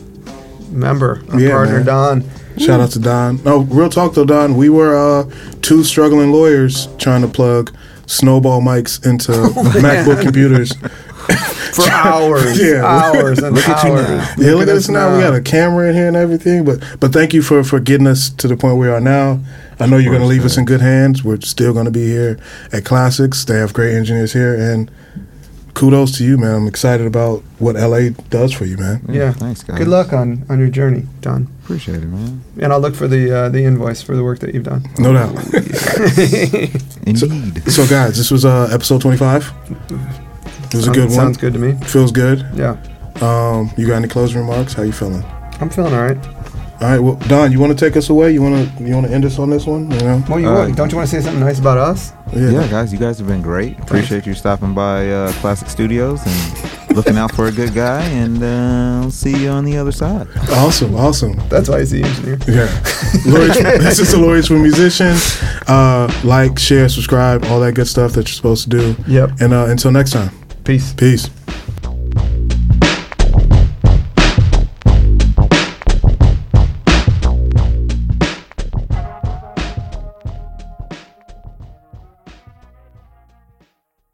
Speaker 1: member, our
Speaker 2: Yeah,
Speaker 1: partner
Speaker 2: man.
Speaker 1: Don.
Speaker 2: Shout out to Don. No, real talk though, Don. We were uh, two struggling lawyers trying to plug snowball mics into [LAUGHS] MacBook computers.
Speaker 1: for hours,
Speaker 2: Yeah.
Speaker 1: hours, and
Speaker 4: Look
Speaker 1: hours.
Speaker 4: at you now.
Speaker 2: Yeah, look at us now. We got a camera in here and everything. But but thank you for for getting us to the point we are now. I know you're going to
Speaker 4: course,
Speaker 2: leave us in good hands. We're still going to be here at Classics. They have great engineers here, and kudos to you, man. I'm excited about what LA does for you, man.
Speaker 1: Yeah.
Speaker 4: Thanks, guys.
Speaker 1: Good luck on on your journey, Don.
Speaker 4: Appreciate it, man.
Speaker 1: And I'll look for the uh, the invoice for the work that you've done.
Speaker 2: No doubt. [LAUGHS] [LAUGHS]
Speaker 4: Indeed.
Speaker 2: so, guys, this was uh, episode 25. It was a good one.
Speaker 1: Sounds good to me.
Speaker 2: Feels good.
Speaker 1: Yeah,
Speaker 2: Um, you got any closing remarks? How you feeling?
Speaker 1: I'm feeling all right.
Speaker 2: All right, well, Don, you want to take us away? You want to you want to end us on this one? You know?
Speaker 1: Well, you
Speaker 4: uh,
Speaker 1: would. Don't you want to say something nice about us?
Speaker 4: Yeah. yeah guys, you guys have been great. Appreciate Thanks. you stopping by uh, Classic Studios and looking out for a good guy. And uh, I'll see you on the other side.
Speaker 2: Awesome, awesome.
Speaker 1: That's why he's the engineer.
Speaker 2: Yeah, [LAUGHS] this is the lawyers for musicians. Uh, like, share, subscribe, all that good stuff that you're supposed to do.
Speaker 1: Yep.
Speaker 2: And uh, until next time.
Speaker 1: Peace.
Speaker 2: Peace.